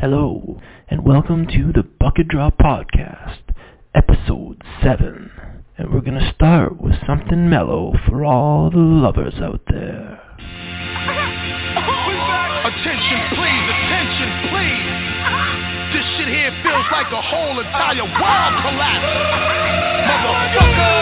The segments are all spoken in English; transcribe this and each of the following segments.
Hello, and welcome to the Bucket Drop Podcast, Episode 7. And we're gonna start with something mellow for all the lovers out there. Attention, please, attention, please. This shit here feels like a whole entire world collapse. Motherfucker.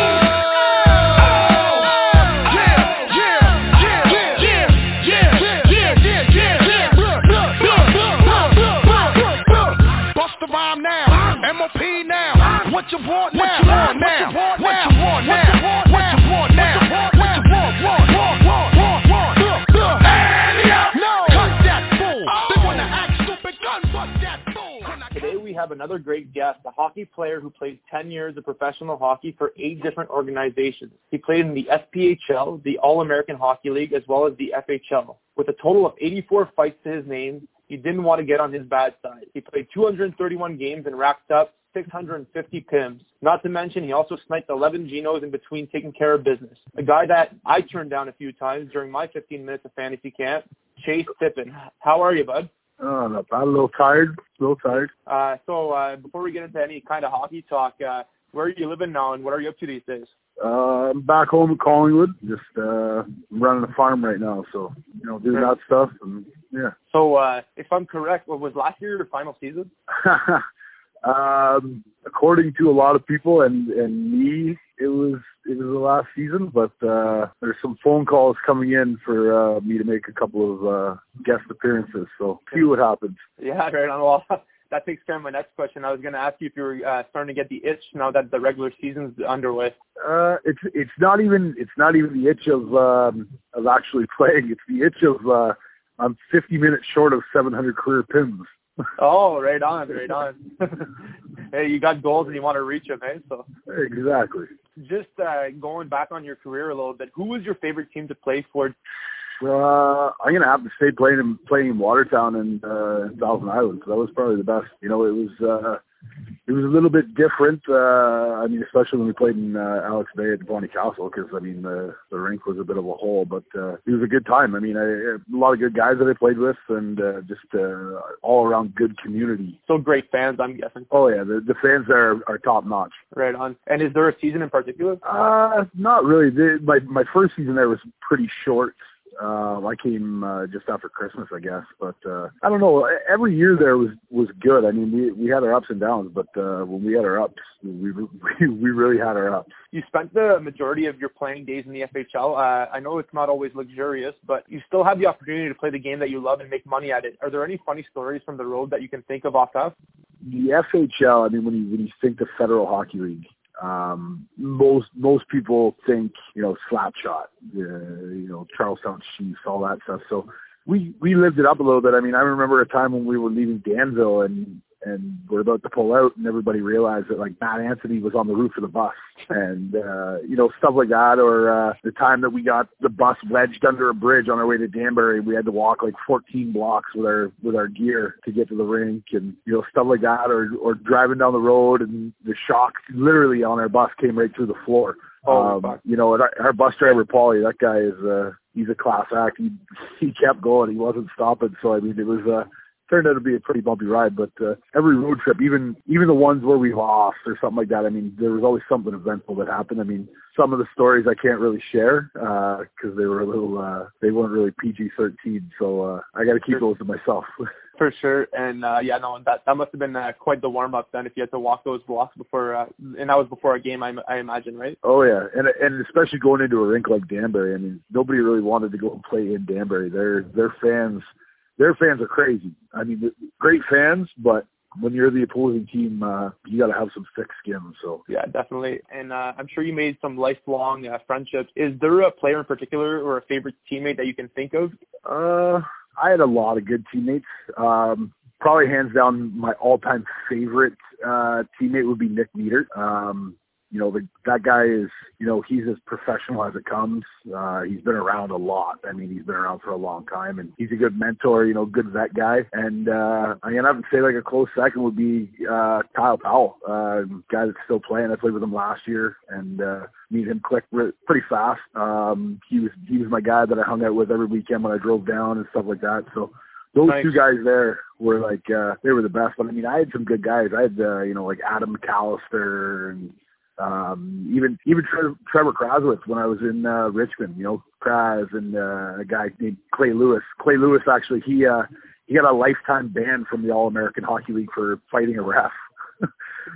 What you want now? What you want now? What you want now? What you want now? What you want? Want? Want? Want? Want? Want? And yeah. No. Cut that fool. Oh. They wanna act stupid. Gun bust that fool. Today we have another great guest, a hockey player who played 10 years of professional hockey for eight different organizations. He played in the SPHL, the All-American Hockey League, as well as the FHL. With a total of 84 fights to his name, he didn't want to get on his bad side. He played 231 games and racked up 650 PIMs. Not to mention, he also sniped 11 Genos in between taking care of business. A guy that I turned down a few times during my 15 minutes of fantasy camp, Chase Tippin. How are you, bud? Oh, not bad. A little tired. A little tired. Uh, so uh, before we get into any kind of hockey talk, uh, where are you living now and what are you up to these days? Uh, I'm back home in Collingwood. Just uh, running a farm right now, so you know, doing that stuff. And yeah. So uh, if I'm correct, what was last year your final season? um, according to a lot of people and and me, it was it was the last season. But uh, there's some phone calls coming in for uh, me to make a couple of uh, guest appearances. So see what happens. Yeah, right on. Well, that takes care of my next question. I was going to ask you if you were uh, starting to get the itch now that the regular season's underway. Uh, it's it's not even it's not even the itch of um, of actually playing. It's the itch of uh, I'm 50 minutes short of 700 career PIMs. Oh, right on, right on. hey, you got goals and you want to reach them, eh? So exactly. just uh, going back on your career a little bit, who was your favorite team to play for? Uh, I'm gonna have to say playing in playing in Watertown and uh, Thousand Islands. That was probably the best. You know, it was uh, it was a little bit different. Uh, I mean, especially when we played in uh, Alex Bay at Bonnie Castle, because I mean the the rink was a bit of a hole, but uh, it was a good time. I mean, I, a lot of good guys that I played with, and uh, just uh, all around good community. So great fans, I'm guessing. Oh yeah, the the fans there are, are top notch. Right on. And is there a season in particular? Uh, not really. The, my my first season there was pretty short. Uh, I came uh, just after Christmas, I guess. But uh, I don't know. Every year there was was good. I mean, we we had our ups and downs, but uh, when we had our ups, we we we really had our ups. You spent the majority of your playing days in the FHL. Uh, I know it's not always luxurious, but you still have the opportunity to play the game that you love and make money at it. Are there any funny stories from the road that you can think of off top? The FHL. I mean, when you when you think the Federal Hockey League, um, most most people think you know slap shot, uh, you know Charlestown Chiefs, all that stuff. So we we lived it up a little bit. I mean, I remember a time when we were leaving Danville and and we're about to pull out, and everybody realized that like Matt Anthony was on the roof of the bus, and uh, you know stuff like that. Or uh, the time that we got the bus wedged under a bridge on our way to Danbury, we had to walk like 14 blocks with our with our gear to get to the rink, and you know stuff like that. Or or driving down the road, and the shock literally on our bus came right through the floor. Oh, um, you know, and our, our bus driver Paulie, that guy is uh, he's a class act. He he kept going. He wasn't stopping. So I mean, it was uh, turned out to be a pretty bumpy ride. But uh, every road trip, even even the ones where we lost or something like that, I mean, there was always something eventful that happened. I mean, some of the stories I can't really share because they were a little, uh, they weren't really PG-13. So uh, I got to keep those to myself. For sure, and uh, yeah, no, that that must have been uh, quite the warm up then. If you had to walk those blocks before, uh, and that was before a game, I, I imagine, right? Oh yeah, and and especially going into a rink like Danbury. I mean, nobody really wanted to go and play in Danbury. Their their fans, their fans are crazy. I mean, great fans, but when you're the opposing team, uh, you got to have some thick skin. So Yeah, definitely. And uh, I'm sure you made some lifelong uh, friendships. Is there a player in particular or a favorite teammate that you can think of? Uh, I had a lot of good teammates. Um, probably hands down, my all-time favorite uh, teammate would be Nick Niedert. Um, you know, the, that guy is, you know, he's as professional as it comes. Uh, he's been around a lot. I mean, he's been around for a long time, and he's a good mentor. You know, good vet guy. And uh, I'm gonna have to say, like a close second would be uh, Kyle Powell, uh, guy that's still playing. I played with him last year, and uh, me and him clicked re- pretty fast. Um, he was he was my guy that I hung out with every weekend when I drove down and stuff like that. So those Nice. two guys there were like uh they were the best. But I mean, I had some good guys. I had uh, you know like Adam McAllister and um even even Tre- Trevor Krasowitz when I was in uh, Richmond. You know, Kras and uh, a guy named Clay Lewis. Clay Lewis actually he uh he got a lifetime ban from the All American Hockey League for fighting a ref.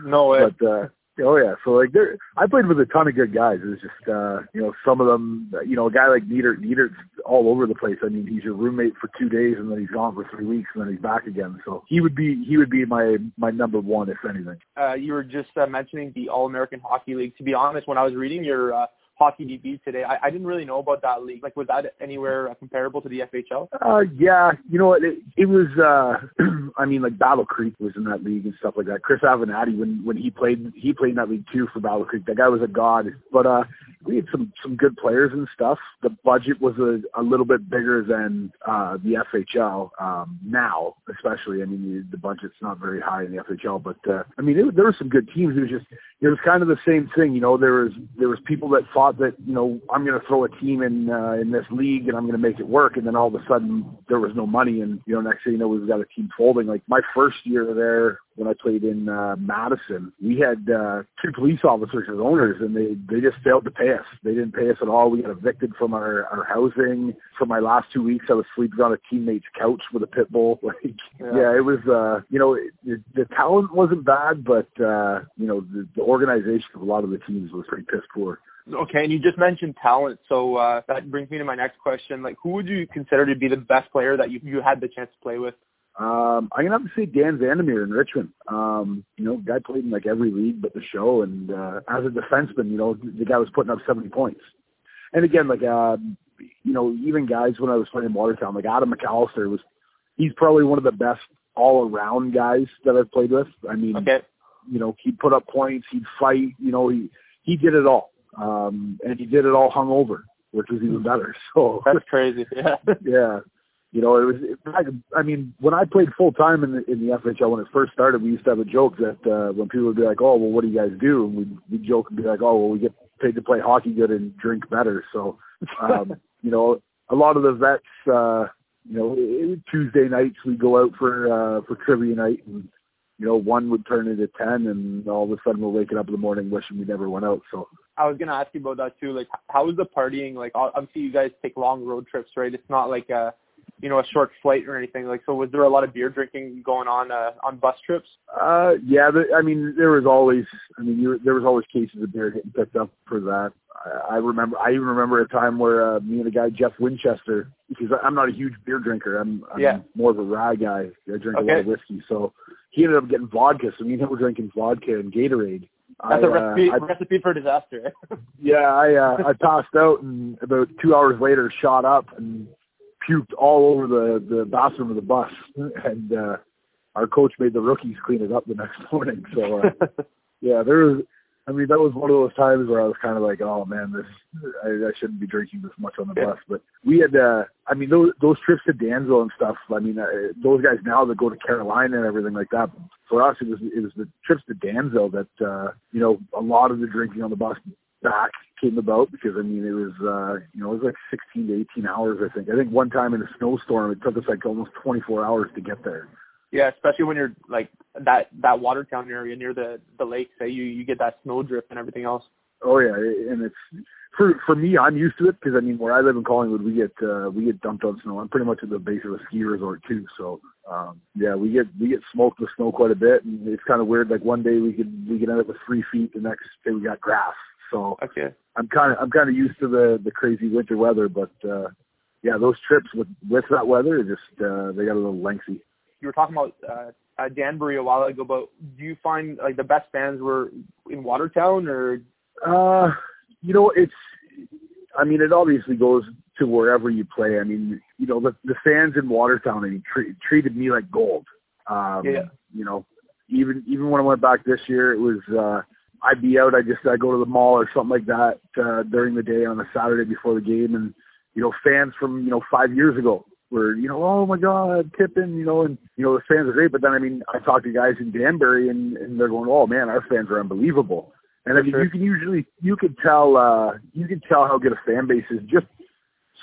No way. but uh oh yeah. So like there i played with a ton of good guys. It was just uh you know some of them you know a guy like Niedert Niedert's all over the place. I mean he's your roommate for two days and then he's gone for three weeks and then he's back again. So he would be he would be my my number one if anything. Uh, you were just uh, mentioning the All American Hockey League. To be honest, when I was reading your uh, Hockey DB today, I, I didn't really know about that league. Like, was that anywhere comparable to the FHL? uh yeah you know what it, it was uh i mean like battle creek was in that league and stuff like that chris affinati when when he played he played in that league too for battle creek that guy was a god but uh we had some some good players and stuff. The budget was a, a little bit bigger than uh, the FHL um, now, especially. I mean, the, the budget's not very high in the FHL, but uh, I mean, it, there were some good teams. It was just it was kind of the same thing. You know, there was there was people that thought that you know I'm going to throw a team in uh, in this league and I'm going to make it work, and then all of a sudden there was no money, and you know next thing you know we've got a team folding. Like my first year there when I played in uh, Madison, we had uh, two police officers as owners, and they they just failed to pay us. They didn't pay us at all. We got evicted from our our housing. For my last two weeks, I was sleeping on a teammate's couch with a pit bull. Like, yeah, Yeah. it was. uh You know, it, the, the talent wasn't bad, but uh you know, the, the organization of a lot of the teams was pretty piss poor. Okay, and you just mentioned talent, so uh, that brings me to my next question. Like, who would you consider to be the best player that you you had the chance to play with? Um, I'm gonna have to say Dan Vandermeer in Richmond. Um, you know, guy played in like every league but the show, and uh, as a defenseman, you know, the guy was putting up 70 points. And again, like uh, you know, even guys when I was playing in Watertown, like Adam McAllister was, he's probably one of the best all-around guys that I've played with. I mean, Okay, you know, he'd put up points, he'd fight, you know, he he did it all, um, and he did it all hungover, which was even better. So that's crazy. Yeah. yeah. You know, it was. It, I, mean, when I played full time in the in the FHL when it first started, we used to have a joke that uh, when people would be like, "Oh, well, what do you guys do?" and we'd, we'd joke and be like, "Oh, well, we get paid to play hockey good and drink better." So, um, you know, a lot of the vets, uh, you know, it, Tuesday nights we go out for uh, for trivia night, and you know, one would turn into ten, and all of a sudden we're waking up in the morning wishing we never went out. So, I was gonna ask you about that too. Like, how is the partying? Like, obviously you guys take long road trips, right? It's not like a, you know, a short flight or anything. Like, so was there a lot of beer drinking going on uh, on bus trips? Uh, yeah, the, I mean, there was always, I mean, you, there was always cases of beer getting picked up for that. I, I remember, I even remember a time where uh, me and a guy, Jeff Winchester, because I'm not a huge beer drinker. I'm, I'm Yeah. more of a rye guy. I drink a lot of whiskey, so he ended up getting vodka. So me and him were drinking vodka and Gatorade. That's I, a recipe uh, I, recipe for disaster. yeah, I uh, I passed out and about two hours later shot up and puked all over the the bathroom of the bus, and uh, our coach made the rookies clean it up the next morning. So uh, yeah, there was. I mean, that was one of those times where I was kind of like, "Oh man, this I, I shouldn't be drinking this much on the Yeah. bus." But we had, uh I mean, those those trips to Danville and stuff. I mean, uh, those guys now that go to Carolina and everything like that. For us, it was it was the trips to Danville that uh, you know a lot of the drinking on the bus back came about because I mean it was uh you know it was like 16 to 18 hours I think I think one time in a snowstorm it took us like almost 24 hours to get there yeah, especially when you're like that that Watertown area near the the lake. Say you you get that snow drift and everything else. oh yeah and it's for for me I'm used to it because I mean where I live in Collingwood we get uh we get dumped on snow I'm pretty much at the base of a ski resort too so um yeah we get we get smoked with snow quite a bit and it's kind of weird like one day we could we could end up with three feet the next day we got grass so Okay. I'm kind of I'm kind of used to the the crazy winter weather, but uh yeah, those trips with with that weather just uh they got a little lengthy. You were talking about uh, uh, Danbury a while ago, but do you find like the best fans were in Watertown or Uh you know, it's I mean it obviously goes to wherever you play. I mean, you know, the the fans in Watertown I mean, tre- treated me like gold. Um Yeah. you know, even even when I went back this year it was uh I'd be out, I just I go to the mall or something like that uh during the day on a Saturday before the game and you know, fans from, you know, five years ago were, you know, oh my God, Tippin, you know, and, you know, the fans are great. But then, I mean, I talk to guys in Danbury and, and they're going, oh man, our fans are unbelievable. And I mean, Sure. you can usually, you can tell, uh, you can tell how good a fan base is just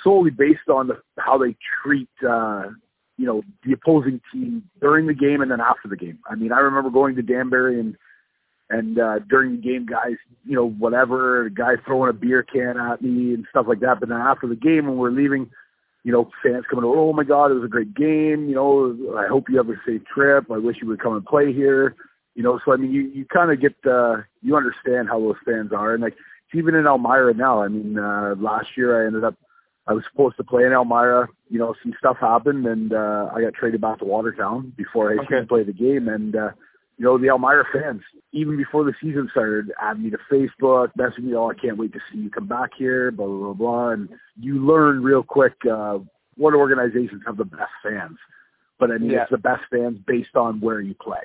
solely based on the, how they treat, uh, you know, the opposing team during the game and then after the game. I mean, I remember going to Danbury and and uh, during the game, guys, you know, whatever, a guy throwing a beer can at me and stuff like that. But then after the game, when we're leaving, you know, fans coming over, oh my God, it was a great game. You know, I hope you have a safe trip. I wish you would come and play here. You know, so I mean, you you kind of get uh, you understand how those fans are, and like even in Elmira now. I mean, uh, last year I ended up I was supposed to play in Elmira. You know, some stuff happened, and uh, I got traded back to Watertown before I okay. play the game. And uh, you know, the Elmira fans, even before the season started, add me to Facebook, messaging me, oh, I can't wait to see you come back here, blah, blah, blah, blah. And you learn real quick uh, what organizations have the best fans. But I mean, yeah. it's the best fans based on where you play.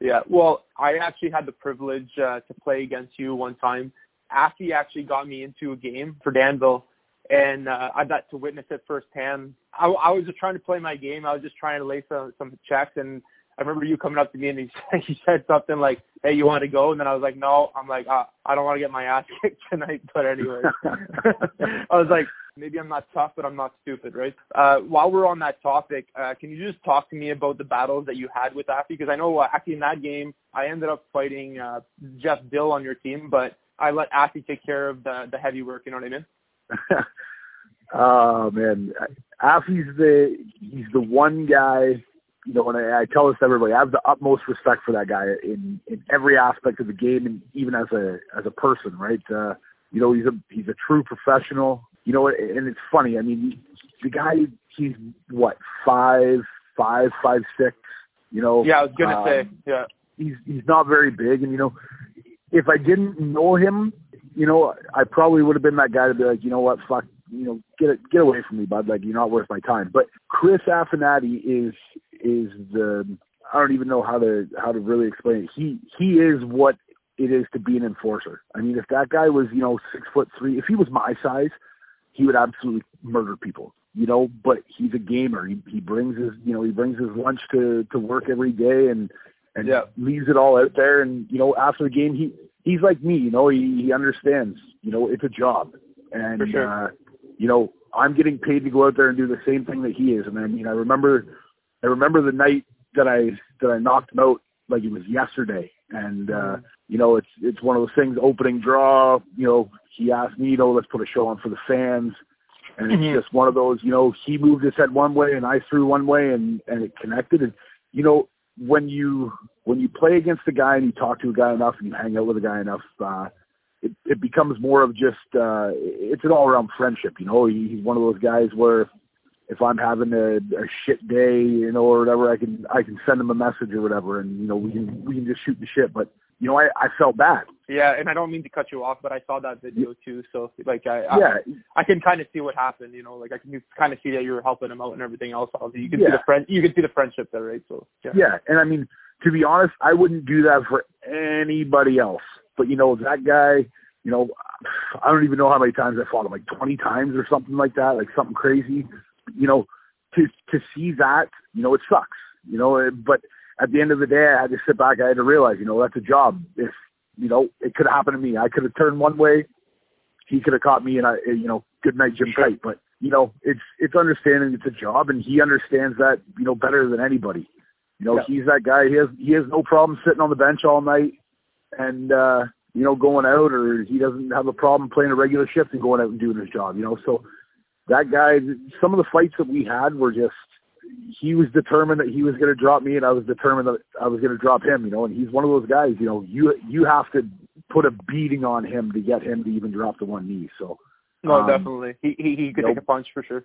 Yeah, well, I actually had the privilege uh, to play against you one time. Affy actually got me into a game for Danville and uh, I got to witness it firsthand. I, I was just trying to play my game. I was just trying to lay some some checks, and I remember you coming up to me and he said, he said something like, "Hey, you want to go?" And then I was like, "No." I'm like, uh, "I don't want to get my ass kicked tonight." But anyway, I was like, maybe I'm not tough, but I'm not stupid, right? Uh, while we're on that topic, uh, can you just talk to me about the battles that you had with Affy? Because I know uh, actually in that game, I ended up fighting uh, Jeff Dill on your team, but I let Affy take care of the the heavy work. You know what I mean? oh man, Affy's the he's the one guy. You know, and I, I tell this to everybody, I have the utmost respect for that guy in in every aspect of the game, and even as a as a person, right? Uh, you know, he's a he's a true professional. You know, and it's funny. I mean, the guy he's what five five five six. You know. Yeah, I was gonna um, say. Yeah. He's he's not very big, and you know, if I didn't know him you know, I probably would have been that guy to be like, you know what, fuck, you know, get it, get away from me, bud. Like you're not worth my time. But Chris Affinati is is the I don't even know how to how to really explain it. He he is what it is to be an enforcer. I mean, if that guy was you know six foot three, if he was my size, he would absolutely murder people. You know, but he's a gamer. He he brings his you know he brings his lunch to to work every day and and yeah. leaves it all out there. And you know, after the game, he he's like me, you know, he, he understands, you know, it's a job. And, sure. uh, you know, I'm getting paid to go out there and do the same thing that he is. And I mean, I remember, I remember the night that I, that I knocked him out like it was yesterday. And, uh, mm-hmm. you know, it's, it's one of those things, opening draw, you know, he asked me, you know, let's put a show on for the fans. And it's mm-hmm. just one of those, you know, he moved his head one way and I threw one way and, and it connected. And, you know, when you when you play against a guy and you talk to a guy enough and you hang out with a guy enough, uh, it, it becomes more of just uh, it's an all around friendship. You know, he, he's one of those guys where if I'm having a, a shit day, you know, or whatever, I can I can send him a message or whatever, and you know we can we can just shoot the shit. But you know, I, I felt bad. Yeah, and I don't mean to cut you off, but I saw that video too. So like, I yeah, I, I can kind of see what happened. You know, like I can kind of see that you were helping him out and everything else. You can yeah. see the friend, you can see the friendship there, right? So yeah. yeah, and I mean, to be honest, I wouldn't do that for anybody else. But you know, that guy, you know, I don't even know how many times I fought him, like 20 times or something like that, like something crazy. You know, to to see that, you know, it sucks. You know, but at the end of the day, I had to sit back. I had to realize, you know, that's a job. If you know, it could have happened to me. I could have turned one way. He could have caught me, and I, you know, good night, Jim. Kite. But you know, it's it's understanding it's a job, and he understands that, you know, better than anybody. You know, yeah. he's that guy. He has he has no problem sitting on the bench all night, and uh, you know, going out, or he doesn't have a problem playing a regular shift and going out and doing his job. You know, so that guy. Some of the fights that we had were just he was determined that he was going to drop me, and I was determined that I was going to drop him. You know, and he's one of those guys. You know, you you have to put a beating on him to get him to even drop the one knee. So, no, um, definitely, he he he could take know, a punch for sure.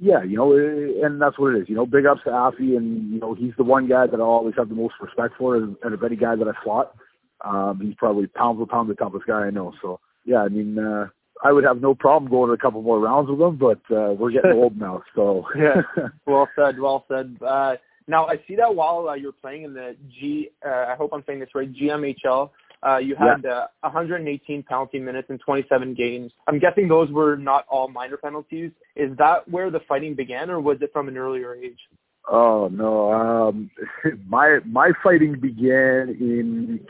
Yeah, you know, and that's what it is. You know, big ups to Affy, and you know, he's the one guy that I always have the most respect for, and of any guy that I fought. Um, he's probably pound for pound the toughest guy I know. So, yeah, I mean. uh I would have no problem going a couple more rounds with them, but uh, we're getting old now. So yeah, well said, well said. Uh, now I see that while uh, you're playing in the G, uh, I hope I'm saying this right, GMHL. Uh, you had yeah. uh, 118 penalty minutes in 27 games. I'm guessing those were not all minor penalties. Is that where the fighting began, or was it from an earlier age? Oh no, um, my my fighting began in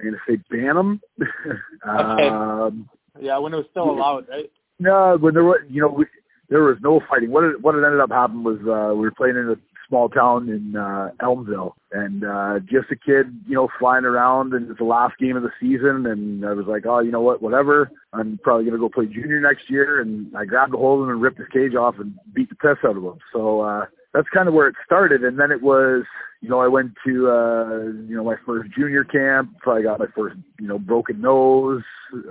I'm gonna say Bantam. okay. um, yeah, when it was still allowed, right? No, when there was, you know, we, there was no fighting. What it, what it ended up happening was uh, we were playing in a small town in uh, Elmvale, and uh, just a kid, you know, flying around, and it's the last game of the season, and I was like, oh, you know what, whatever. I'm probably gonna go play junior next year, and I grabbed a hold of him and ripped his cage off and beat the piss out of him. So uh, that's kind of where it started, and then it was, you know, I went to, uh, you know, my first junior camp. I got my first, you know, broken nose,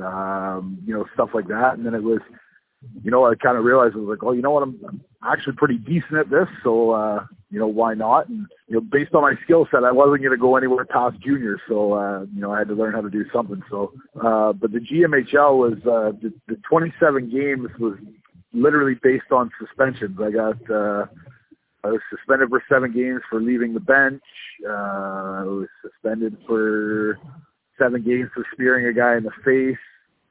um, you know, stuff like that, and then it was you know, I kind of realized I was like, oh, you know what, I'm, I'm actually pretty decent at this, so uh, you know, why not? And you know, based on my skill set, I wasn't going to go anywhere past junior, so uh, you know, I had to learn how to do something. So, uh, but the GMHL was uh, the, the 27 games was literally based on suspensions. I got uh, I was suspended for seven games for leaving the bench. Uh, I was suspended for seven games for spearing a guy in the face.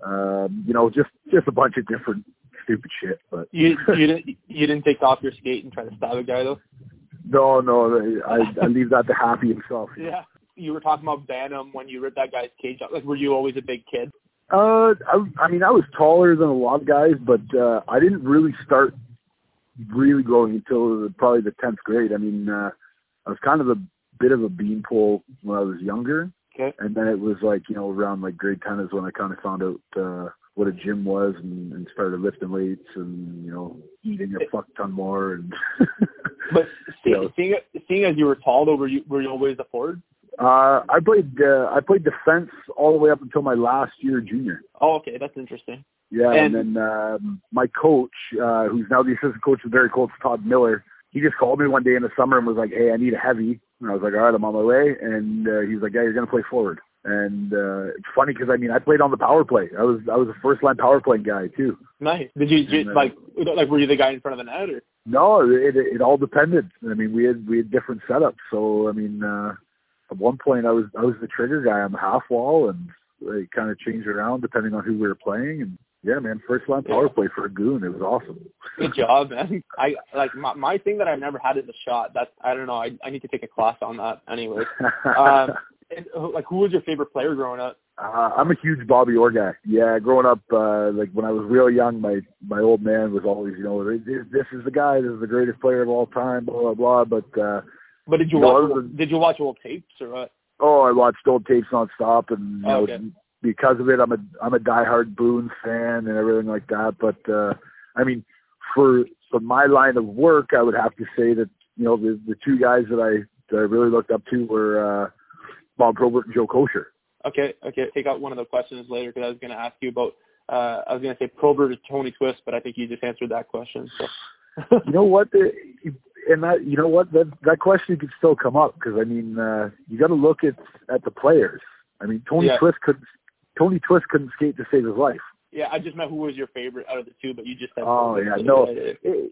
Um, you know, just just a bunch of different stupid shit. But you you didn't you didn't take off your skate and try to stab a guy though. No, no, I I leave that to Affy himself. Yeah, you were talking about Bantam when you ripped that guy's cage off. Like, were you always a big kid? Uh, I, I mean, I was taller than a lot of guys, but uh, I didn't really start really growing until probably the tenth grade. I mean, uh, I was kind of a bit of a beanpole when I was younger. Okay. And then it was like, you know, around like grade 10 is when I kind of found out uh, what a gym was and, and started lifting weights and, you know, eating a fuck ton more. And but see, you know. seeing, seeing as you were tall, though, were you, were you always a forward? Uh, I played uh, I played defense all the way up until my last year junior. Oh, okay, that's interesting. Yeah, And- and, then um, my coach, uh, who's now the assistant coach of the Barrie Colts, Todd Miller, he just called me one day in the summer and was like, "Hey, I need a heavy." And I was like, "All right, I'm on my way." And uh, he's like, "Yeah, you're gonna play forward." And uh, it's funny because I mean, I played on the power play. I was I was a first line power play guy too. Nice. Did you, did, uh, like like were you the guy in front of the net or? No, it it all depended. I mean, we had we had different setups. So I mean, uh, at one point I was I was the trigger guy on the half wall, and it kind of changed around depending on who we were playing. And yeah, man, first line power play for a goon. It was awesome. Good job, man. I like my my thing that I've never had is a shot. That's I don't know. I I need to take a class on that. Anyway, um, and, uh, like who was your favorite player growing up? Uh, I'm a huge Bobby Orr guy. Yeah, growing up, uh, like when I was real young, my my old man was always, you know, this, this is the guy, this is the greatest player of all time, blah blah blah. But uh, But did you No, watch? than- did you watch old tapes or what? oh, I watched old tapes nonstop, and you know, Okay. Because of it, I'm a I'm a diehard Bruin fan and everything like that. But uh, I mean, for for my line of work, I would have to say that you know the the two guys that I that I really looked up to were uh, Bob Probert and Joe Kocur. Okay, okay. Take out one of the questions later because I was going to ask you about. Uh, I was going to say Probert or Tony Twist, but I think you just answered that question. So. you know what? The, and that you know what that that question could still come up because I mean uh, you got to look at at the players. I mean Tony Yeah. Twist couldn't Tony Twist couldn't skate to save his life. yeah, I just meant who was your favorite out of the two, but you just said. Oh yeah, no. Eh,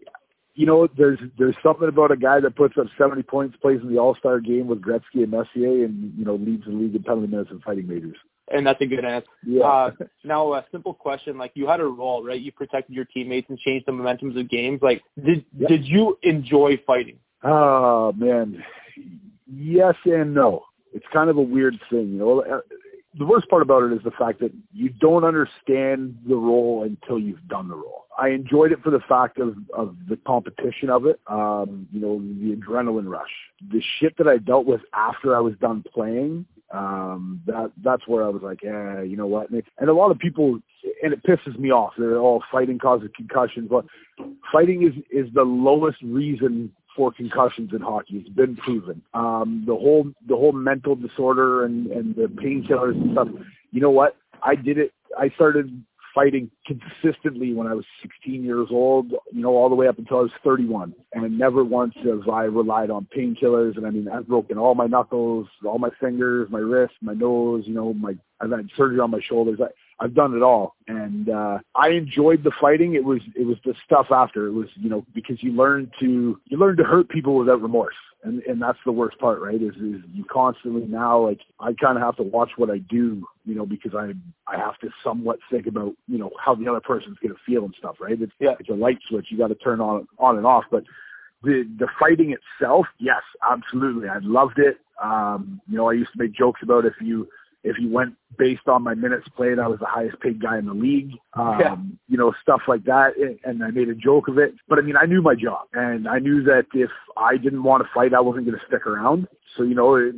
You know, there's there's something about a guy that puts up 70 points, plays in the All Star game with Gretzky and Messier, and you know leads the league in penalty minutes and fighting majors. And that's a good answer. Yeah. Uh, now, a simple question: like you had a role, right? You protected your teammates and changed the momentums of games. Like, did Yep. did you enjoy fighting? Oh man, yes and no. It's kind of a weird thing, you know. The worst part about it is the fact that you don't understand the role until you've done the role. I enjoyed it for the fact of of the competition of it, um, you know, the adrenaline rush. The shit that I dealt with after I was done playing, um, that that's where I was like, yeah, you know what? And, and a lot of people, and it pisses me off. They're all fighting causes concussions, but fighting is is the lowest reason for concussions in hockey. It's been proven. Um, the whole the whole mental disorder and and the painkillers and stuff. You know what? I did it. I started fighting consistently when I was 16 years old. You know, all the way up until I was 31, and never once have I relied on painkillers. And I mean, I've broken all my knuckles, all my fingers, my wrist, my nose. You know, my I've had surgery on my shoulders. I, I've done it all, and uh, I enjoyed the fighting. It was it was the stuff after. It was you know because you learn to you learn to hurt people without remorse, and and that's the worst part, right? Is is you constantly now like I kind of have to watch what I do, you know, because I I have to somewhat think about you know how the other person's gonna feel and stuff, right? It's Yeah. it's a light switch. You got to turn on on and off, but the the fighting itself, yes, absolutely. I loved it. Um, you know, I used to make jokes about if you if you went based on my minutes played, I was the highest paid guy in the league. Um, Yeah. You know, stuff like that. And I made a joke of it. But I mean, I knew my job and I knew that if I didn't want to fight, I wasn't going to stick around. So, you know, it,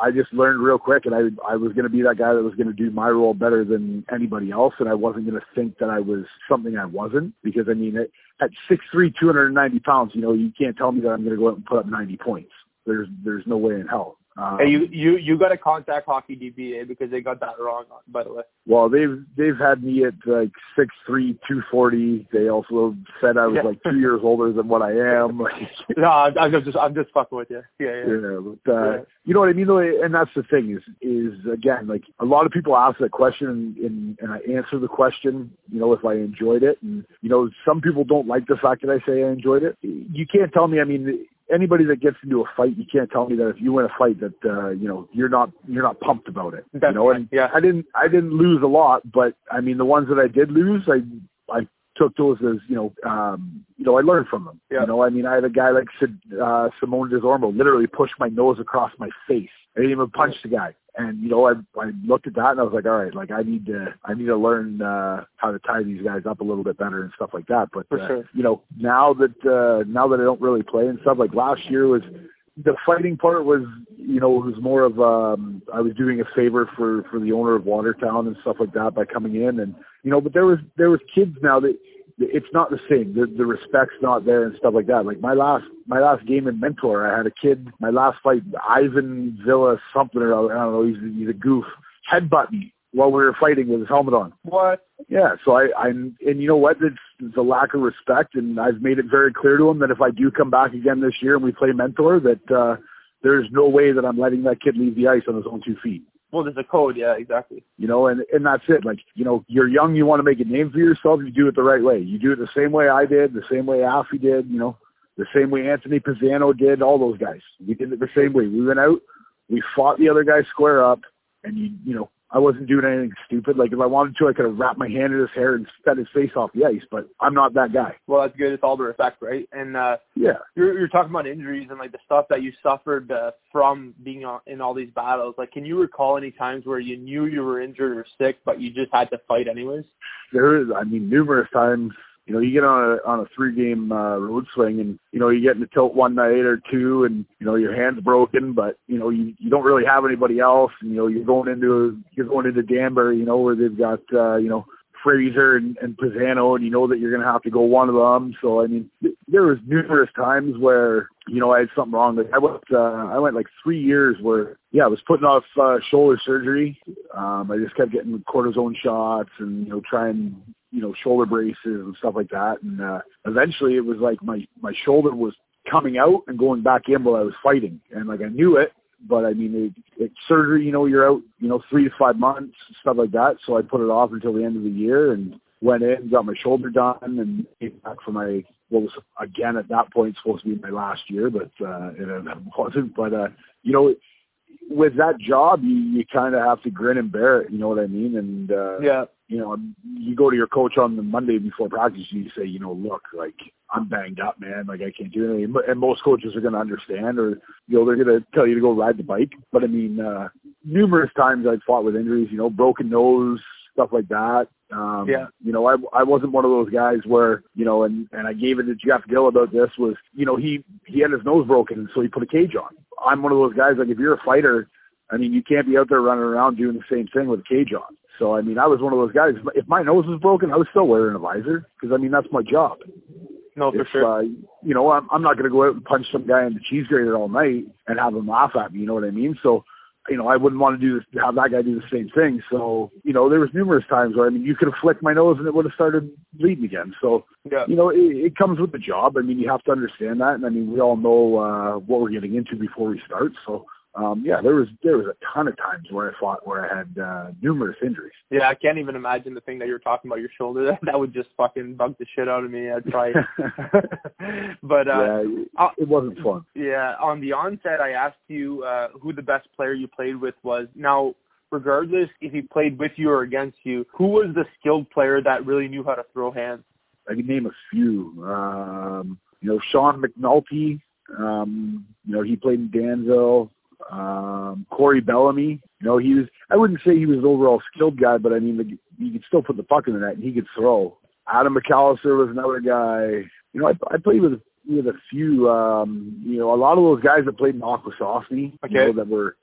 I just learned real quick and I, I was going to be that guy that was going to do my role better than anybody else. And I wasn't going to think that I was something I wasn't because I mean, at, at 6'3", 290 pounds, you know, you can't tell me that I'm going to go out and put up 90 points. There's, there's no way in hell. Um, Hey, you you you got to contact Hockey DBA because they got that wrong. By the way. Well, they've they've had me at like six three, two forty. They also said I was Yeah. like two years older than what I am. No, I'm, I'm just I'm just fucking with you. Yeah, yeah. yeah, but, uh, Yeah. you know what I mean. Though, and that's the thing is is again like a lot of people ask that question and, and and I answer the question. You know, if I enjoyed it, and you know, some people don't like the fact that I say I enjoyed it. You can't tell me. I mean. Anybody that gets into a fight, you can't tell me that if you win a fight that uh, you know you're not you're not pumped about it. You know, and yeah. I didn't I didn't lose a lot, but I mean the ones that I did lose, I I took those as you know um, you know I learned from them. Yeah. You know, I mean I had a guy like Sid- uh, Simone Desormo literally pushed my nose across my face. I didn't even punch the guy. And you know, I I looked at that and I was like, all right, like I need to I need to learn uh how to tie these guys up a little bit better and stuff like that. But For uh, sure. you know, now that uh now that I don't really play and stuff, like last year was the fighting part was you know it was more of um I was doing a favor for for the owner of Watertown and stuff like that by coming in and you know but there was there was kids now that it's not the same the the respect's not there and stuff like that like my last my last game in mentor I had a kid my last fight Ivan Villa something or other I don't know he's he's a goof headbutt me while we were fighting with his helmet on What? yeah, so I, I'm, and you know what? It's, it's a lack of respect, and I've made it very clear to him that if I do come back again this year and we play mentor, that uh, there's no way that I'm letting that kid leave the ice on his own two feet. Well, there's a code. Yeah, exactly. You know, and and that's it. Like, you know, you're young, you want to make a name for yourself, you do it the right way. You do it the same way I did, the same way Affy did, you know, the same way Anthony Pizzano did, all those guys. We did it the same way. We went out, we fought the other guy square up, and you you know, I wasn't doing anything stupid. Like if I wanted to, I could have wrapped my hand in his hair and set his face off the ice, but I'm not that guy. Well, that's good. It's all the respect, right? And uh, Yeah. you're you're talking about injuries and like the stuff that you suffered uh, from being on, in all these battles. Like, can you recall any times where you knew you were injured or sick, but you just had to fight anyways? there is I mean numerous times you know you get on a on a three game uh, road swing and you know you get in a tilt one night or two and you know your hand's broken but you know you you don't really have anybody else and you know you're going into you're going into Danbury you know where they've got uh, you know Fraser and, and Pisano and you know that you're going to have to go one of them. So I mean there was numerous times where you know I had something wrong. Like I went uh, I went like three years where yeah I was putting off uh, shoulder surgery. Um, I just kept getting cortisone shots and you know trying you know shoulder braces and stuff like that. And uh eventually it was like my my shoulder was coming out and going back in while I was fighting. And like I knew it but I mean it, it surgery you know you're out you know 3 to 5 months stuff like that. So I put it off until the end of the year and went in got my shoulder done and came back for my what was again at that point supposed to be my last year but uh it wasn't. But uh you know with that job you you kind of have to grin and bear it you know what I mean? And uh Yeah. You know, you go to your coach on the Monday before practice, and you say, you know, look, like I'm banged up, man. Like I can't do anything. And most coaches are going to understand, or you know, they're going to tell you to go ride the bike. But I mean, uh, numerous times I've fought with injuries. You know, broken nose, stuff like that. Um, Yeah. You know, I I wasn't one of those guys where you know, and and I gave it to Jeff Gill about this was, you know, he he had his nose broken, so he put a cage on. I'm one of those guys like if you're a fighter, I mean, you can't be out there running around doing the same thing with a cage on. So, I mean, I was one of those guys. If my nose was broken, I was still wearing a visor because, I mean, that's my job. No, for if, sure. uh, you know, I'm, I'm not going to go out and punch some guy in the cheese grater all night and have him laugh at me. You know what I mean? So, you know, I wouldn't want to do this, have that guy do the same thing. So, you know, there was numerous times where, I mean, you could have flicked my nose and it would have started bleeding again. So, yeah. you know, it, it comes with the job. I mean, you have to understand that. And I mean, we all know uh, what we're getting into before we start. So, um, yeah, there was there was a ton of times where I fought where I had uh, numerous injuries. Yeah, I can't even imagine the thing that you're talking about, your shoulder. That, that would just fucking bug the shit out of me. I'd try. but uh, yeah, it, uh, it wasn't fun. Yeah, on the onset, I asked you uh, who the best player you played with was. Now, regardless if he played with you or against you, who was the skilled player that really knew how to throw hands? I can name a few. Um, you know, Sean McNulty. Um, you know, he played in Danville. Um, Corey Bellamy. You know, he was. I wouldn't say he was an overall skilled guy, but I mean, the, he could still put the puck in the net and he could throw. Adam McAllister was another guy. You know, I, I played with with a few. um You know, a lot of those guys that played in Akwesasne, Okay. you know, that were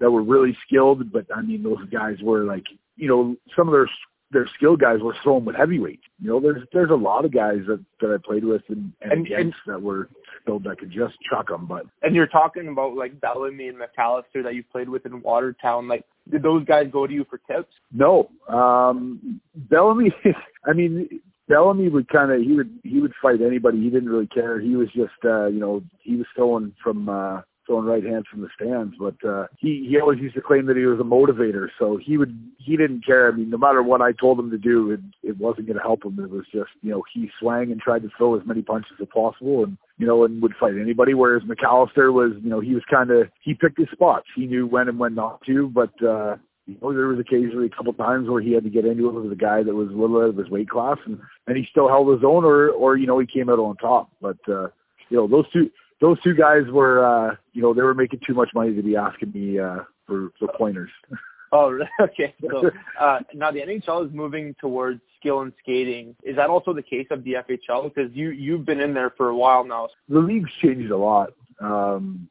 that were really skilled. But I mean, those guys were like, you know, some of their their skilled guys were throwing with heavyweight. You know, there's there's a lot of guys that that I played with and, and, And- against that were skilled that could just chuck them. But And you're talking about like Bellamy and McAllister that you played with in Watertown. Like, did those guys go to you for tips? No, um, Bellamy. I mean, Bellamy would kind of he would he would fight anybody. He didn't really care. He was just uh, you know he was throwing from uh, throwing right hands from the stands. But uh, he he always used to claim that he was a motivator. So he would he didn't care. I mean, no matter what I told him to do, it it wasn't going to help him. It was just you know he swang and tried to throw as many punches as possible and. You know, and would fight anybody. Whereas McAllister was, you know, he was kind of he picked his spots. He knew when and when not to. But uh, you know, there was occasionally a couple times where he had to get into it with a guy that was a little out of his weight class, and and he still held his own, or or you know, he came out on top. But uh, you know, those two those two guys were, uh, you know, they were making too much money to be asking me uh, for for pointers. Oh, really? okay. So uh, now the NHL is moving towards skill and skating. Is that also the case of the FHL? Because you you've been in there for a while now. the league's changed a lot. Um,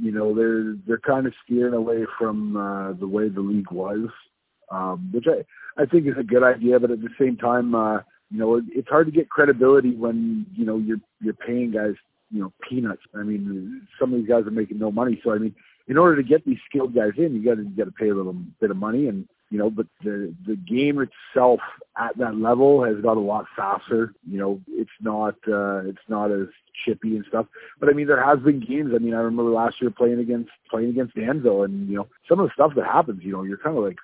you know, they're they're kind of steering away from uh, the way the league was, um, which I I think is a good idea. But at the same time, uh, you know, it, it's hard to get credibility when you know you're you're paying guys you know peanuts. I mean, some of these guys are making no money. So I mean, in order to get these skilled guys in, you got to you got to pay a little bit of money and. You know, but the the game itself at that level has got a lot faster. You know, it's not uh, it's not as chippy and stuff. But I mean, there has been games. I mean, I remember last year playing against playing against Danville, and you know, some of the stuff that happens. You know, you're kind of like,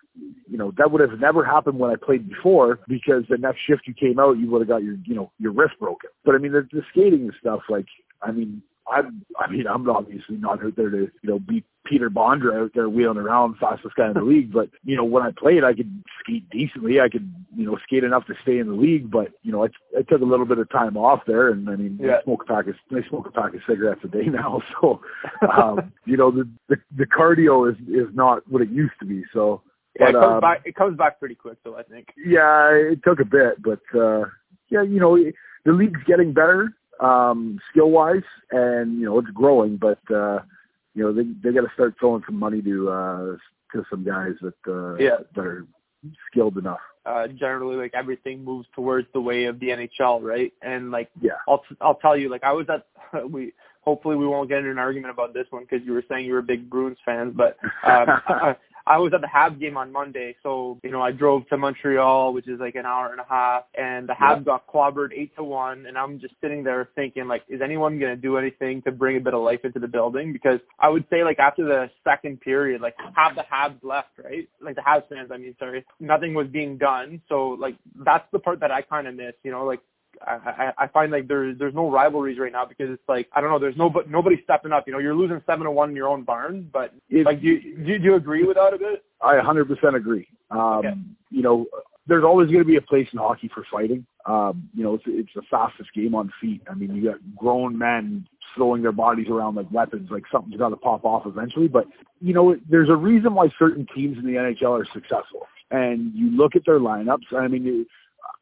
you know, that would have never happened when I played before because the next shift you came out, you would have got your you know your wrist broken. But I mean, the, the skating and stuff, like, I mean, I'm, I mean, I'm obviously not out there to, you know, beat Peter Bondra out there wheeling around fastest guy in the league. But, you know, when I played, I could skate decently. I could, you know, skate enough to stay in the league. But, you know, I, I took a little bit of time off there. And I mean, Yeah. I smoke a pack of, I smoke a pack of cigarettes a day now. So, um, you know, the, the, the cardio is, is not what it used to be. So, Yeah, it comes um, back. It comes back pretty quick, though. I think. yeah, it took a bit, but uh yeah, you know, the league's getting better um skill wise and you know, it's growing, but uh you know, they they got to start throwing some money to uh to some guys that uh Yeah. that are skilled enough. Uh, generally, like everything moves towards the way of the NHL, right? And like, Yeah. I'll I'll tell you, like I was at we. Hopefully, we won't get into an argument about this one because you were saying you were a big Bruins fan, but um, I, I was at the Habs game on Monday, so you know I drove to Montreal, which is like an hour and a half, and the Habs got clobbered eight to one, and I'm just sitting there thinking like, is anyone gonna do anything to bring a bit of life into the building? Because I would say like after the second period, like half the Habs left, right? Like the Habs fans, I mean, sorry, nothing was being done. So like that's the part that I kind of miss, you know, like I, I I find like there's there's no rivalries right now because it's like I don't know there's no but nobody stepping up you know you're losing seven to one in your own barn but It- like do you, do you do you agree with that a bit I 100% agree. Um, Okay. You know, there's always going to be a place in hockey for fighting. Um, you know, it's, it's the fastest game on feet. I mean, you got grown men throwing their bodies around like weapons. Like something's got to pop off eventually. But you know, there's a reason why certain teams in the NHL are successful. And you look at their lineups. I mean,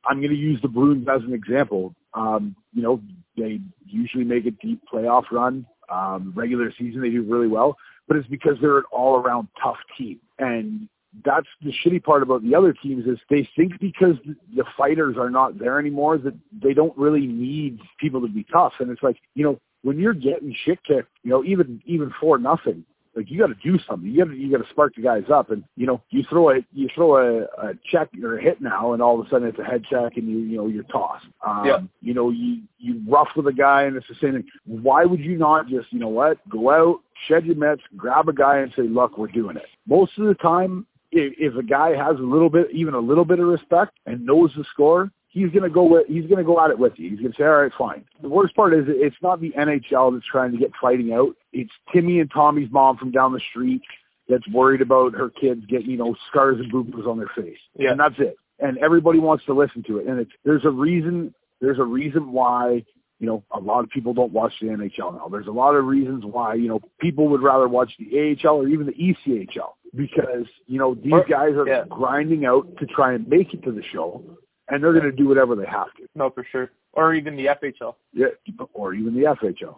I'm going to use the Bruins as an example. Um, you know, they usually make a deep playoff run. Um, regular season, they do really well but it's because they're an all-around tough team. And that's the shitty part about the other teams is they think because the fighters are not there anymore that they don't really need people to be tough. And it's like, you know, when you're getting shit kicked, you know, even even for nothing, like you got to do something. You got to you got to spark the guys up, and you know you throw a you throw a, a check or a hit now, and all of a sudden it's a head check, and you you know you're tossed. Um, Yeah. You know you you rough with a guy, and it's the same thing. Why would you not just you know what go out, shed your mitts, grab a guy, and say, look, we're doing it. Most of the time, if, if a guy has a little bit, even a little bit of respect, and knows the score, he's gonna go with he's gonna go at it with you. He's gonna say, all right, fine. The worst part is it's not the NHL that's trying to get fighting out. It's Timmy and Tommy's mom from down the street that's worried about her kids getting you know scars and boo-boos on their face, Yeah. and that's it. And everybody wants to listen to it. And it's there's a reason there's a reason why you know, a lot of people don't watch the NHL now. There's a lot of reasons why, you know, people would rather watch the AHL or even the ECHL because, you know, these guys are yeah. grinding out to try and make it to the show and they're going to do whatever they have to. No, for sure. Or even the FHL. Yeah, or even the FHL.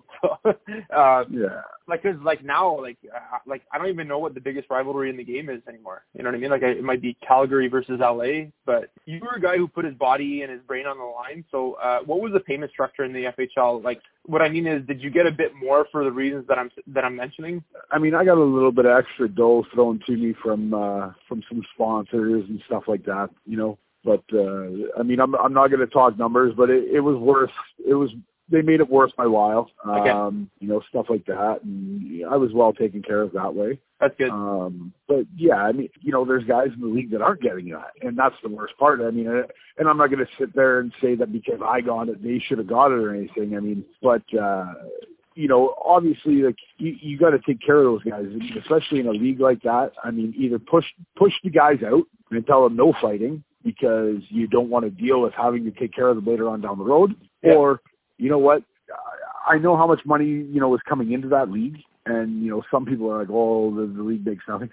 Uh, Yeah. like, cause like now, like, uh, like I don't even know what the biggest rivalry in the game is anymore. You know what I mean? Like, I, it might be Calgary versus LA, but you were a guy who put his body and his brain on the line. So, uh, what was the payment structure in the FHL? Like, what I mean is, did you get a bit more for the reasons that I'm that I'm mentioning? I mean, I got a little bit of extra dough thrown to me from uh from some sponsors and stuff like that, you know. But uh I mean, I'm I'm not going to talk numbers, but it, it was worth it was they made it worth my while. Okay. Um, you know, stuff like that and I was well taken care of that way. That's good. Um, but yeah, I mean, you know, there's guys in the league that aren't getting that, and that's the worst part. I mean, uh, and I'm not going to sit there and say that because I got it, they should have got it or anything. I mean, but uh, you know, obviously, like you, you got to take care of those guys, especially in a league like that. I mean, either push push the guys out and tell them no fighting because you don't want to deal with having to take care of them later on down the road, Yeah. or you know what, I know how much money you know is coming into that league, and you know some people are like, oh, the, the league makes nothing.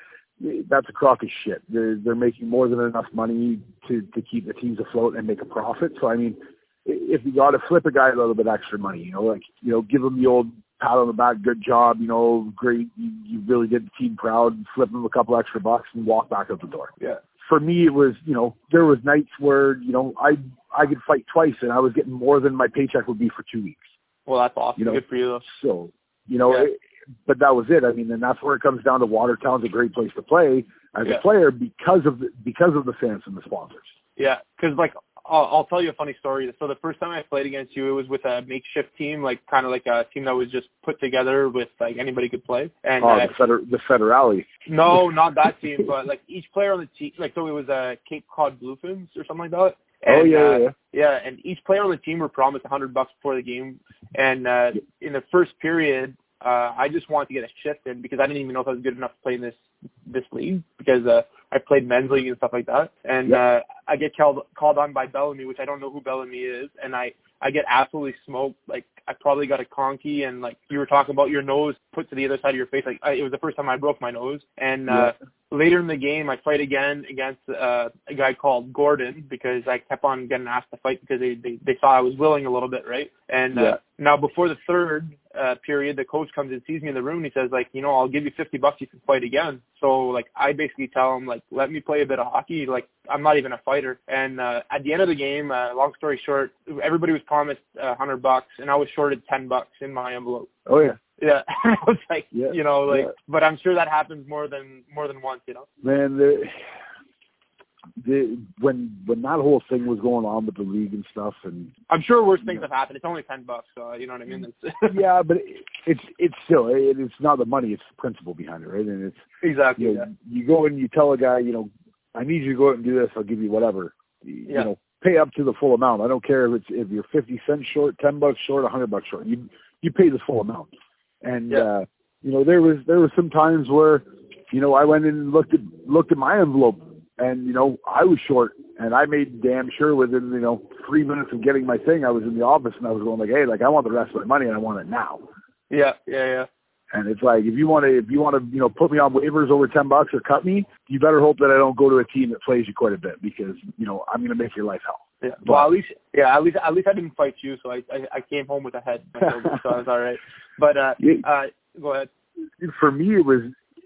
That's a crock of shit. They're they're making more than enough money to to keep the teams afloat and make a profit. So I mean, if you got to flip a guy a little bit extra money, you know, like you know, give him the old pat on the back, good job, you know, great, you, you really did the team proud, flip him a couple extra bucks and walk back out the door Yeah. For me it was you know there was nights where you know i i could fight twice and i was getting more than my paycheck would be for two weeks Well, that's awesome. You know, good for you, though. so you know Yeah. it, but that was it i mean and that's where it comes down to watertown's a great place to play as Yeah. a player because of the because of the fans and the sponsors Yeah, because like I'll, I'll tell you a funny story. So the first time I played against you, it was with a makeshift team, like kind of like a team that was just put together with like anybody could play. And oh uh, the feder the federale no, not that team, but like each player on the team, like so it was a uh, Cape Cod Bluefins or something like that. oh yeah, uh, yeah Yeah, and each player on the team were promised a hundred bucks before the game. And uh, in the first period, uh, I just wanted to get a shift in because I didn't even know if I was good enough to play in this this league because uh, I played men's league and stuff like that. And uh, I get called called on by Bellamy, which I don't know who Bellamy is, and I I get absolutely smoked. Like I probably got a conky, and like you were talking about your nose put to the other side of your face. Like I, it was the first time I broke my nose, and uh, later in the game, I fight again against uh, a guy called Gordon because I kept on getting asked to fight because they they, they saw I was willing a little bit, right? And uh, now before the third uh, period, the coach comes and sees me in the room and he says like, you know, I'll give you fifty bucks you can fight again. So like I basically tell him like, let me play a bit of hockey. Like I'm not even a fighter. And uh, at the end of the game, uh, long story short, everybody was promised a hundred bucks and I was shorted ten bucks in my envelope. oh yeah Yeah, I was like, Yeah, you know, like, yeah. but I'm sure that happens more than more than once, you know. man the the when when that whole thing was going on with the league and stuff and I'm sure worse things have happened. It's only ten bucks, so you know what I mean. It's yeah, but it, it's it's still it, it's not the money; it's the principle behind it, right? And it's exactly. you know, you go and you tell a guy, you know, I need you to go out and do this. I'll give you whatever. You, Yeah. you know, pay up to the full amount. I don't care if it's if you're fifty cents short, ten bucks short, a hundred bucks short. You you pay the full amount. And Yeah. uh, you know, there was there was some times where, you know, I went in and looked at looked at my envelope, and you know, I was short, and I made damn sure within you know three minutes of getting my thing, I was in the office and I was going like, hey, like I want the rest of my money and I want it now. Yeah, yeah, yeah. And it's like if you want to, if you want to, you know, put me on waivers over ten bucks or cut me, you better hope that I don't go to a team that plays you quite a bit because you know I'm going to make your life hell. Yeah. But- Well, at least, yeah, at least, at least I didn't fight you, so I, I, I came home with a head, so I was all right. But, uh, Yeah. uh, go ahead. For me, it was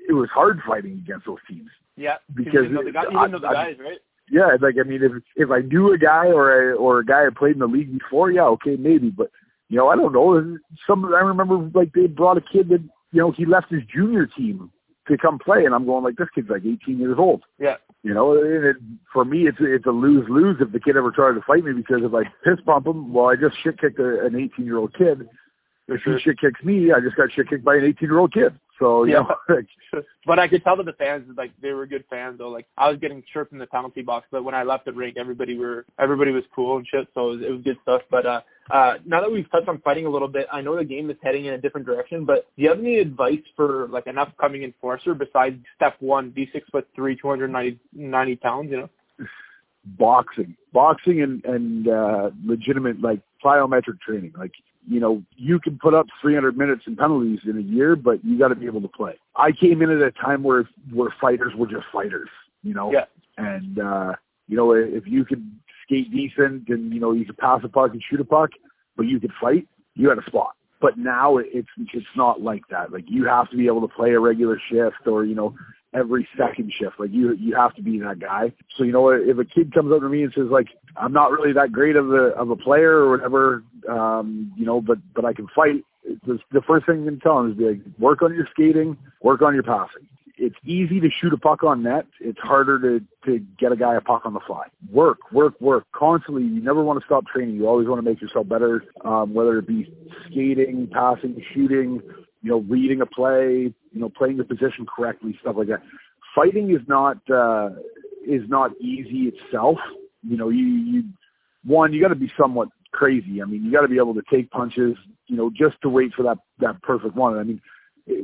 it was hard fighting against those teams. Yeah, Because you didn't know the, guy, didn't know the I- guys, right? Yeah, like I mean, if if I knew a guy or a or a guy I played in the league before, yeah, okay, maybe. But you know, I don't know. Some I remember like they brought a kid that you know he left his junior team to come play, and I'm going like this kid's like 18 years old. Yeah, You know, and it, for me, it's it's a lose lose if the kid ever tried to fight me because if I piss bump him, well, I just shit kicked a, an 18 year old kid. If Sure. he shit kicks me, I just got shit kicked by an 18 year old kid. So you Yeah. know, but I could tell that the fans, like, they were good fans, though. Like, I was getting chirped in the penalty box, but when I left the rink, everybody were, everybody was cool and shit, so it was, it was good stuff. But, uh, uh, now that we've touched on fighting a little bit, I know the game is heading in a different direction, but do you have any advice for, like, an upcoming enforcer besides step one, be six foot three, 290 90 pounds, you know? boxing, boxing, and and uh, legitimate like plyometric training. Like you know, you can put up 300 minutes in penalties in a year, but you got to be able to play. I came in at a time where where fighters were just fighters, you know, Yeah. and uh, you know if you could skate decent and you know you could pass a puck and shoot a puck, but you could fight, you had a spot. But now it's it's not like that. Like you have to be able to play a regular shift or you know every second shift. Like you you have to be that guy. So you know what? If a kid comes up to me and says like I'm not really that great of a of a player or whatever, um, you know, but but I can fight. The, the first thing going to tell him is be like, work on your skating, work on your passing. It's easy to shoot a puck on net. It's harder to to get a guy a puck on the fly. Work, work, work constantly. You never want to stop training. You always want to make yourself better, um, whether it be skating, passing, shooting, you know, reading a play, you know, playing the position correctly, stuff like that. Fighting is not uh, is not easy itself. You know, you you one you got to be somewhat crazy. I mean, you got to be able to take punches. You know, just to wait for that that perfect one. I mean,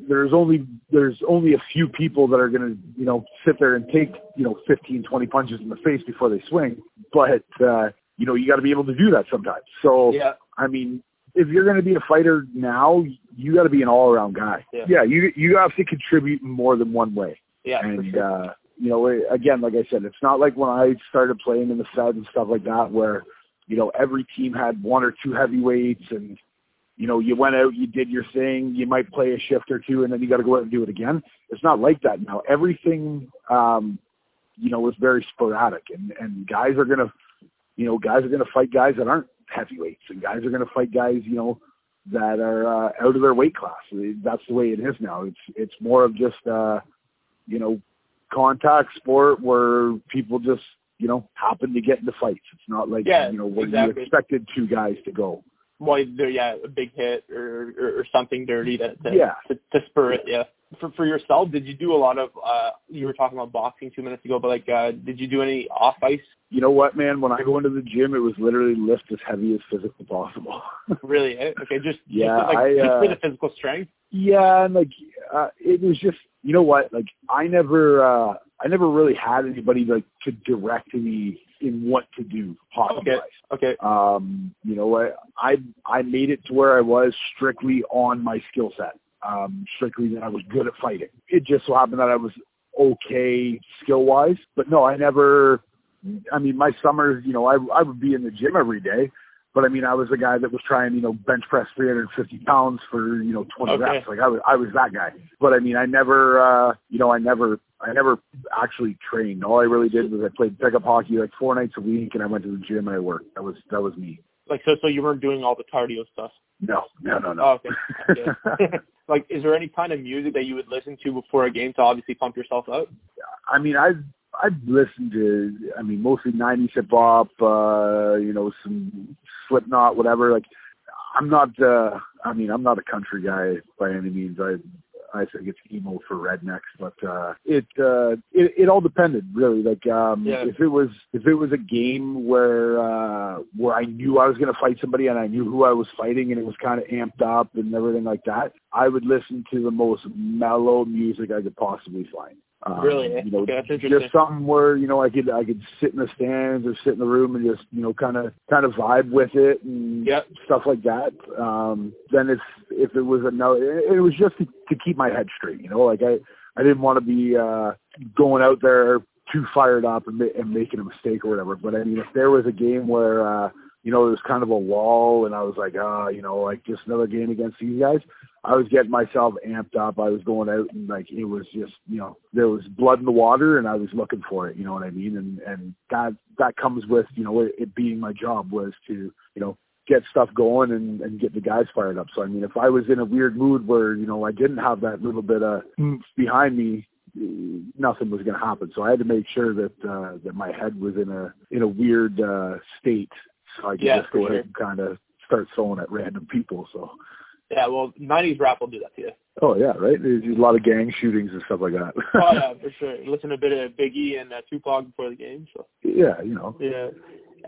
there's only there's only a few people that are going to you know sit there and take you know 15 20 punches in the face before they swing but uh you know you got to be able to do that sometimes so Yeah. i mean if you're going to be a fighter now you got to be an all around guy Yeah. you you have to contribute in more than one way Yeah. and sure. uh you know again like i said it's not like when i started playing in the fed and stuff like that where you know every team had one or two heavyweights and you know you went out you did your thing you might play a shift or two and then you got to go out and do it again it's not like that now everything um you know is very sporadic and and guys are going to you know guys are going to fight guys that aren't heavyweights and guys are going to fight guys you know that are uh, out of their weight class. That's the way it is now. It's it's more of just uh you know contact sport where people just you know happen to get into fights. It's not like Yeah, you know where exactly. you expected two guys to go well, there, yeah, a big hit or, or, or something dirty to to, Yeah. to to spur it. Yeah. For for yourself, did you do a lot of? uh You were talking about boxing two minutes ago, but like, uh did you do any off ice? you know what, man? When I go into the gym, it was literally lift as heavy as physically possible. Really? eh? Okay, just Yeah, just, like, I, just for uh, the physical strength. yeah, and like uh, it was just, you know what? Like I never, uh I never really had anybody like to direct me in what to do Okay. Okay. Um, you know, what? I I made it to where I was strictly on my skill set. Um, strictly that I was good at fighting. It just so happened that I was okay skill wise, but no, I never. I mean, my summers, you know, I I would be in the gym every day, but I mean, I was the guy that was trying, you know, bench press 350 pounds for you know 20 Okay. reps. Like I was I was that guy. But I mean, I never, uh, you know, I never I never actually trained. All I really did was I played pickup hockey like four nights a week, and I went to the gym and I worked. That was that was me. Like so, so you weren't doing all the cardio stuff. No, no, no, no. Oh, okay. okay. like, is there any kind of music that you would listen to before a game to obviously pump yourself up? I mean, I've I've listened to, I mean, mostly '90s hip hop, uh, you know, some Slipknot, whatever. Like, I'm not, uh, I mean, I'm not a country guy by any means. I I think it's emo for rednecks, but uh, it uh, it it all depended really. Like, um, Yeah. if it was if it was a game where uh, where I knew I was going to fight somebody and I knew who I was fighting and it was kind of amped up and everything like that, I would listen to the most mellow music I could possibly find. Um, Really? You know, Okay, that's interesting. just something where you know I could I could sit in the stands or sit in the room and just you know kind of kind of vibe with it and Yep. stuff like that. Um, then if if it was a no, it, it was just to, to keep my head straight. You know, like I I didn't want to be uh, going out there too fired up and, ma- and making a mistake or whatever. But I mean, if there was a game where uh, you know it was kind of a lull and I was like, ah, you know, like just another game against these guys. I was getting myself amped up. I was going out and like it was just, you know, there was blood in the water and I was looking for it, you know what I mean? And and that that comes with, you know, it, it being my job was to, you know, get stuff going and, and get the guys fired up. So I mean if I was in a weird mood where, you know, I didn't have that little bit of oomph behind me, nothing was going to happen. So I had to make sure that uh, that my head was in a in a weird uh, state, so I could Yeah, just go ahead and kind of start throwing at random people. So Yeah, well, '90s rap will do that to you. oh yeah, right. There's a lot of gang shootings and stuff like that. Oh yeah, for sure. Listen to a bit of Biggie and uh, Tupac before the game. So yeah, you know. yeah.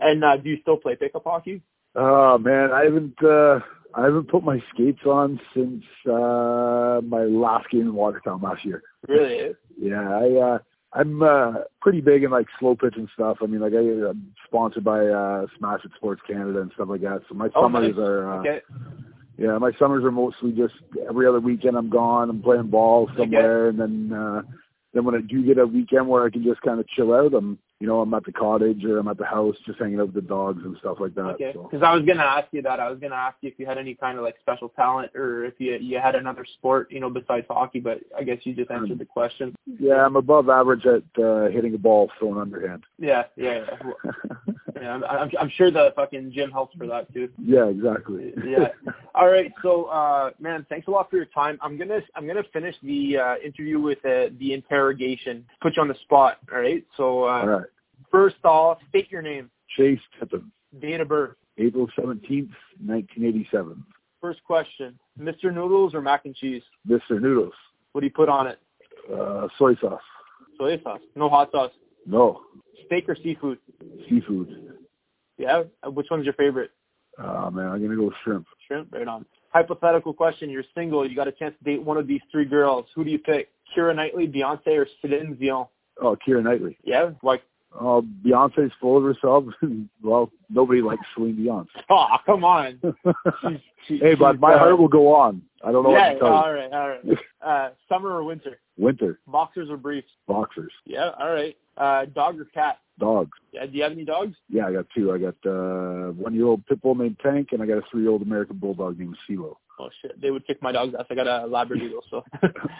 And uh, do you still play pickup hockey? Oh man, I haven't uh, I haven't put my skates on since uh, my last game in Watertown last year. Really? Yeah, I uh, I'm uh, pretty big in like slow pitch and stuff. I mean, like I, I'm sponsored by uh, Smash It Sports Canada and stuff like that. So my Oh, summers nice. are uh, Okay. yeah, my summers are mostly just every other weekend I'm gone. I'm playing ball somewhere, and then uh, then when I do get a weekend where I can just kind of chill out, I'm you know I'm at the cottage or I'm at the house just hanging out with the dogs and stuff like that. Okay. So. Because I was gonna ask you that. I was gonna ask you if you had any kind of like special talent or if you you had another sport, you know, besides hockey. But I guess you just answered the question. Yeah, I'm above average at uh, hitting a ball thrown underhand. Yeah, yeah, yeah. Yeah I'm, I'm I'm sure the fucking gym helps for that too. yeah, exactly. Yeah. All right. So, uh, man, thanks a lot for your time. I'm gonna I'm gonna finish the uh, interview with uh, the interrogation. Put you on the spot. All right. So, uh, All right. First off, state your name, Chase Tippin, date of birth. April 17th, 1987. First question: Mr. Noodles or mac and cheese? Mr. Noodles, What do you put on it? uh, soy sauce. Soy sauce. No hot sauce. No, Steak or seafood? seafood. Yeah. Uh, Which one's your favorite? Oh man, I'm gonna go with shrimp. Shrimp. Right on. Hypothetical question: You're single. You got a chance to date one of these three girls. Who do you pick? Keira Knightley, Beyonce, or Celine Dion? Oh, Keira Knightley. Yeah. Like, Oh, Beyonce's full of herself. well, nobody likes Celine Dion. oh, come on. She's, she, hey, but my uh, heart will go on. I don't know yeah, what to tell you. all right, all right. Uh, summer or winter? Winter, Boxers or briefs? boxers, Yeah, all right. Uh, dog or cat? dogs. Yeah, do you have any dogs? Yeah, I got two. I got uh one-year-old pit bull named Tank, and I got a three-year-old American bulldog named CeeLo. Oh shit, they would kick my dog's ass. I got a Labradoodle, so.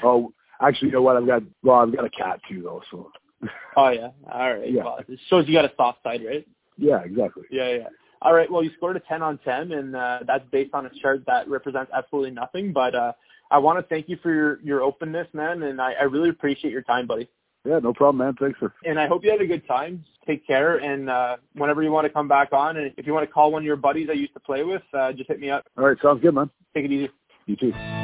oh, actually, you know what? I've got well, I've got a cat too, though. So oh yeah, all right. Yeah. Well, it shows you got a soft side, right? yeah, exactly. Yeah, yeah. All right. Well, you scored a 10 on 10, and uh, that's based on a chart that represents absolutely nothing. But uh, I want to thank you for your your openness, man, and I, I really appreciate your time, buddy. Yeah, no problem, man. Thanks for. And I hope you had a good time. Take care, and uh, whenever you want to come back on, and if you want to call one of your buddies I used to play with, uh, just hit me up. All right, sounds good, man. Take it easy. You too.